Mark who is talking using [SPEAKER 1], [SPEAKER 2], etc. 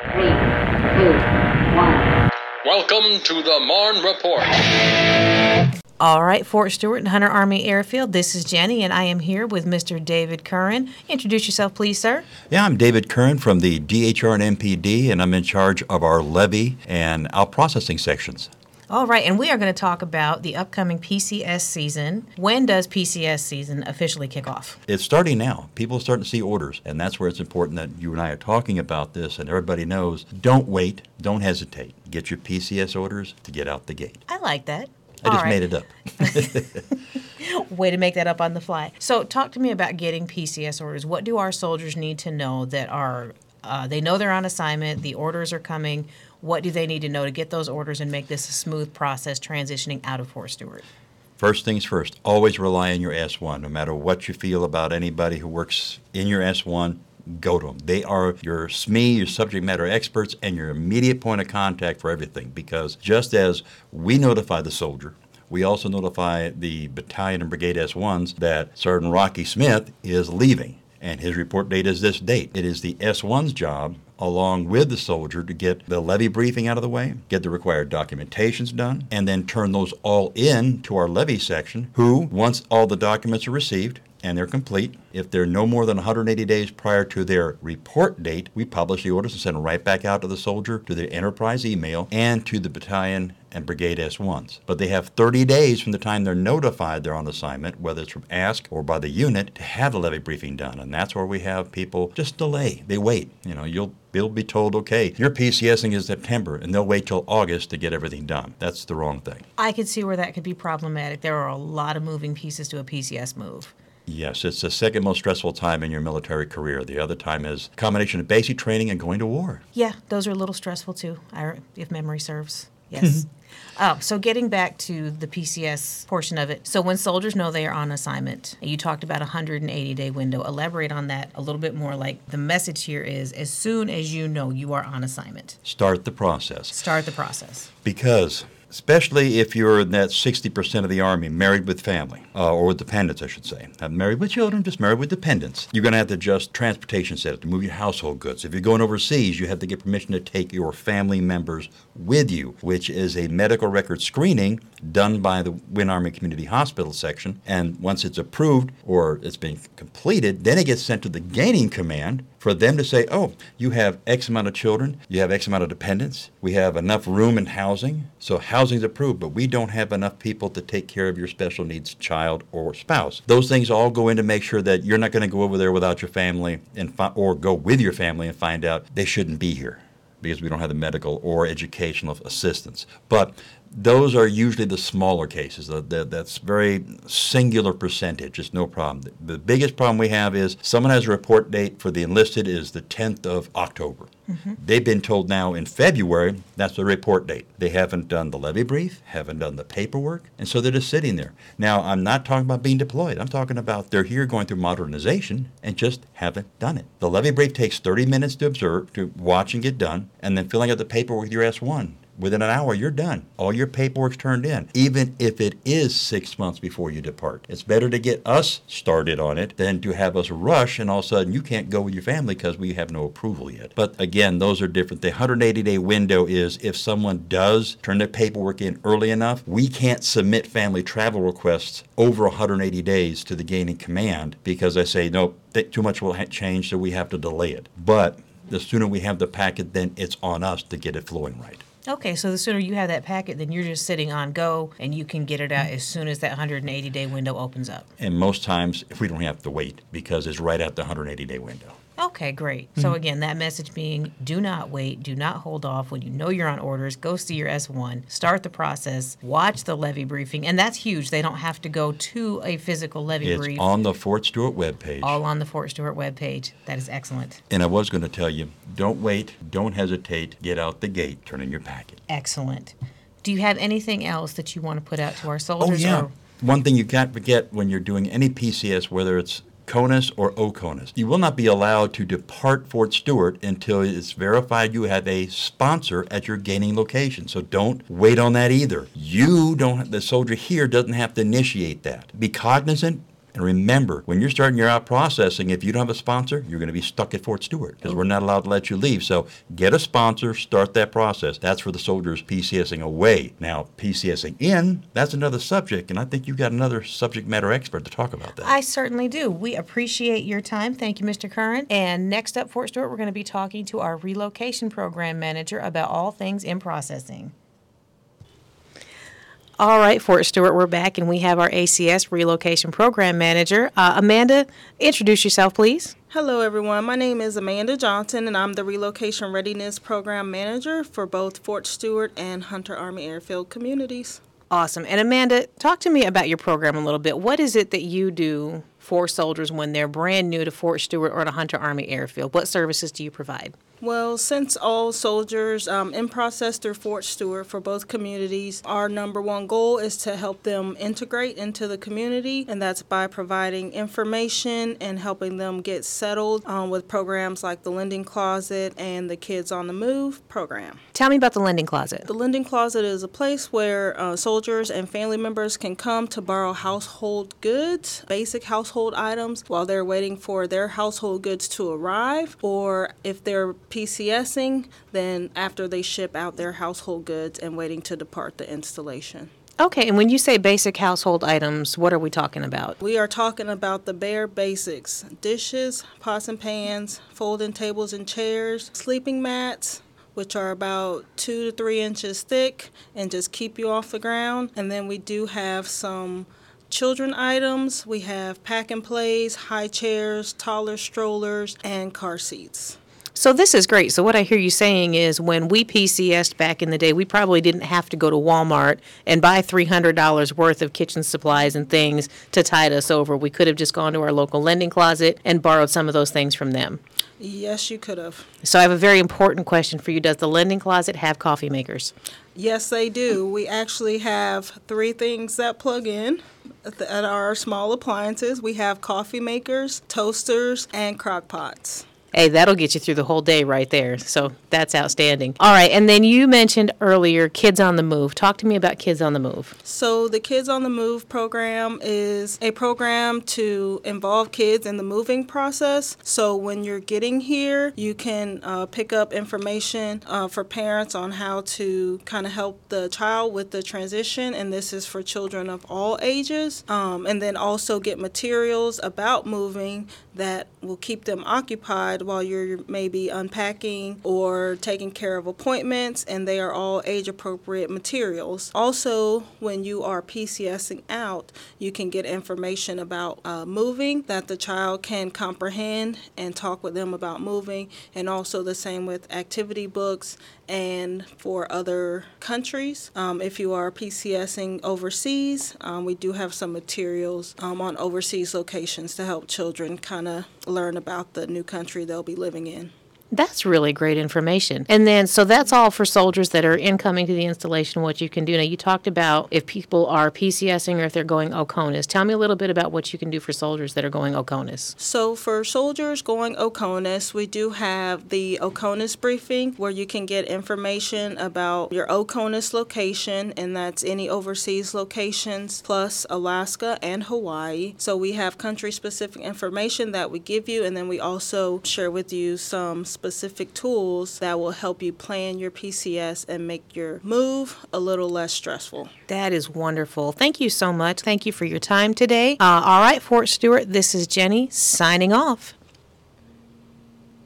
[SPEAKER 1] Three, two, one.
[SPEAKER 2] Welcome to the Marne Report.
[SPEAKER 3] All right, Fort Stewart and Hunter Army Airfield. This is Jenny, and I am here with Mr. David Curran. Introduce yourself, please, sir.
[SPEAKER 4] Yeah, I'm David Curran from the DHR and MPD, and I'm in charge of our levy and out processing sections.
[SPEAKER 3] All right, and we are going to talk about the upcoming PCS season. When does PCS season officially kick off?
[SPEAKER 4] It's starting now. People are starting to see orders, and that's where it's important that you and I are talking about this, and everybody knows don't wait, don't hesitate. Get your PCS orders to get out the gate.
[SPEAKER 3] I like that.
[SPEAKER 4] I
[SPEAKER 3] All
[SPEAKER 4] just
[SPEAKER 3] right.
[SPEAKER 4] made it up.
[SPEAKER 3] Way to make that up on the fly. So, talk to me about getting PCS orders. What do our soldiers need to know that are uh, they know they're on assignment, the orders are coming. What do they need to know to get those orders and make this a smooth process transitioning out of Fort Stewart?
[SPEAKER 4] First things first, always rely on your S1. No matter what you feel about anybody who works in your S1, go to them. They are your SME, your subject matter experts, and your immediate point of contact for everything. Because just as we notify the soldier, we also notify the battalion and brigade S1s that Sergeant Rocky Smith is leaving, and his report date is this date. It is the S1's job along with the soldier to get the levy briefing out of the way, get the required documentations done, and then turn those all in to our levy section, who, once all the documents are received, and they're complete. If they're no more than 180 days prior to their report date, we publish the orders and send them right back out to the soldier, to the enterprise email, and to the battalion and brigade S1s. But they have 30 days from the time they're notified they're on assignment, whether it's from ASK or by the unit, to have the levy briefing done. And that's where we have people just delay. They wait. You know, you'll They'll be told, okay, your PCSing is September, and they'll wait till August to get everything done. That's the wrong thing.
[SPEAKER 3] I could see where that could be problematic. There are a lot of moving pieces to a PCS move.
[SPEAKER 4] Yes, it's the second most stressful time in your military career. The other time is a combination of basic training and going to war.
[SPEAKER 3] Yeah, those are a little stressful too, if memory serves. Yes. Mm-hmm. oh, so getting back to the PCS portion of it. So when soldiers know they are on assignment, you talked about a 180 day window. Elaborate on that a little bit more. Like the message here is as soon as you know you are on assignment,
[SPEAKER 4] Start the process.
[SPEAKER 3] start the process.
[SPEAKER 4] Because, especially if you're in that 60% of the Army, married with family, uh, or with dependents, I should say. Not married with children, just married with dependents. You're going to have to adjust transportation setup to move your household goods. If you're going overseas, you have to get permission to take your family members with you, which is a medical record screening done by the Winn Army Community Hospital section. And once it's approved or it's been completed, then it gets sent to the gaining command for them to say, oh, you have X amount of children, you have X amount of dependents, we have enough room and housing. So housing's approved, but we don't have enough people to take care of your special needs child or spouse. Those things all go in to make sure that you're not going to go over there without your family and fi- or go with your family and find out they shouldn't be here because we don't have the medical or educational assistance. But those are usually the smaller cases. The- the- That's very singular percentage. It's no problem. The- The biggest problem we have is someone has a report date for the enlisted is the 10th of October. Mm-hmm. They've been told now in February that's the report date. They haven't done the levy brief, haven't done the paperwork, and so they're just sitting there. Now, I'm not talking about being deployed. I'm talking about they're here going through modernization and just haven't done it. The levy brief takes 30 minutes to observe, to watch and get done, and then filling out the paperwork with your S1. Within an hour, you're done. All your paperwork's turned in, even if it is six months before you depart. It's better to get us started on it than to have us rush and all of a sudden you can't go with your family because we have no approval yet. But again, those are different. The 180 day window is if someone does turn their paperwork in early enough, we can't submit family travel requests over 180 days to the gaining command because I say, nope, too much will ha- change, so we have to delay it. But the sooner we have the packet, then it's on us to get it flowing right.
[SPEAKER 3] Okay, so the sooner you have that packet, then you're just sitting on go and you can get it out as soon as that 180 day window opens up.
[SPEAKER 4] And most times, if we don't have to wait because it's right at the 180 day window.
[SPEAKER 3] Okay, great. So mm-hmm. again, that message being do not wait, do not hold off when you know you're on orders, go see your S1, start the process, watch the levy briefing, and that's huge. They don't have to go to a physical levy briefing.
[SPEAKER 4] It's
[SPEAKER 3] brief.
[SPEAKER 4] on the Fort Stewart webpage.
[SPEAKER 3] all on the Fort Stewart webpage. That is excellent.
[SPEAKER 4] And I was going to tell you, don't wait, don't hesitate, get out the gate, turn in your packet.
[SPEAKER 3] Excellent. Do you have anything else that you want to put out to our oh, soldiers?
[SPEAKER 4] Oh, yeah.
[SPEAKER 3] or-
[SPEAKER 4] One thing you can't forget when you're doing any PCS, whether it's CONUS or OCONUS, you will not be allowed to depart Fort Stewart until it's verified you have a sponsor at your gaining location. So don't wait on that either. You don't, the soldier here doesn't have to initiate that. Be cognizant And remember, when you're starting your out processing, if you don't have a sponsor, you're going to be stuck at Fort Stewart because we're not allowed to let you leave. So get a sponsor, start that process. That's for the soldiers PCSing away. Now, PCSing in, that's another subject, and I think you've got another subject matter expert to talk about that.
[SPEAKER 3] I certainly do. We appreciate your time. Thank you, Mr. Curran. And next up, Fort Stewart, we're going to be talking to our relocation program manager about all things in processing. All right, Fort Stewart, we're back and we have our ACS relocation program manager. Uh, Amanda, introduce yourself, please.
[SPEAKER 5] Hello, everyone. My name is Amanda Johnson, and I'm the Relocation Readiness Program Manager for both Fort Stewart and Hunter Army Airfield communities.
[SPEAKER 3] Awesome. And Amanda, talk to me about your program a little bit. What is it that you do for soldiers when they're brand new to Fort Stewart or to Hunter Army Airfield? What services do you provide?
[SPEAKER 5] Well, since all soldiers um, in process through Fort Stewart for both communities, our number one goal is to help them integrate into the community, and that's by providing information and helping them get settled um, with programs like the Lending Closet and the Kids on the Move program.
[SPEAKER 3] Tell me about the lending closet.
[SPEAKER 5] The Lending Closet is a place where uh, soldiers and family members can come to borrow household goods, basic household items, while they're waiting for their household goods to arrive, or if they're PCSing, then after they ship out their household goods and waiting to depart the installation.
[SPEAKER 3] Okay, and when you say basic household items, what are we talking about?
[SPEAKER 5] We are talking about the bare basics dishes, pots and pans, folding tables and chairs, sleeping mats, which are about two to three inches thick and just keep you off the ground. And then we do have some children items. We have pack and plays, high chairs, taller strollers, and car seats.
[SPEAKER 3] So this is great. So what I hear you saying is when we PCSed back in the day, we probably didn't have to go to Walmart and buy $300 worth of kitchen supplies and things to tide us over. We could have just gone to our local lending closet and borrowed some of those things from them.
[SPEAKER 5] Yes, you could have.
[SPEAKER 3] So I have a very important question for you. Does the lending closet have coffee makers?
[SPEAKER 5] Yes, they do. We actually have three things that plug in at our small appliances. We have coffee makers, toasters, and crock pots.
[SPEAKER 3] Hey, that'll get you through the whole day right there. So that's outstanding. All right, and then you mentioned earlier Kids on the Move. Talk to me about Kids on the Move.
[SPEAKER 5] So, the Kids on the Move program is a program to involve kids in the moving process. So, when you're getting here, you can uh, pick up information uh, for parents on how to kind of help the child with the transition, and this is for children of all ages. Um, and then also get materials about moving that will keep them occupied while you're maybe unpacking or taking care of appointments, and they are all age appropriate materials. Also, when you are PCSing out, you can get information about uh, moving that the child can comprehend and talk with them about moving, and also the same with activity books and for other countries. Um, if you are PCSing overseas, um, we do have some materials um, on overseas locations to help children kind of learn about the new country they'll be living in.
[SPEAKER 3] That's really great information. And then, so that's all for soldiers that are incoming to the installation, what you can do. Now, you talked about if people are PCSing or if they're going OCONUS. Tell me a little bit about what you can do for soldiers that are going OCONUS.
[SPEAKER 5] So, for soldiers going OCONUS, we do have the OCONUS briefing where you can get information about your OCONUS location, and that's any overseas locations plus Alaska and Hawaii. So, we have country specific information that we give you, and then we also share with you some specific tools that will help you plan your PCS and make your move a little less stressful.
[SPEAKER 3] That is wonderful. Thank you so much. Thank you for your time today. Uh, all right, Fort Stewart, this is Jenny signing off.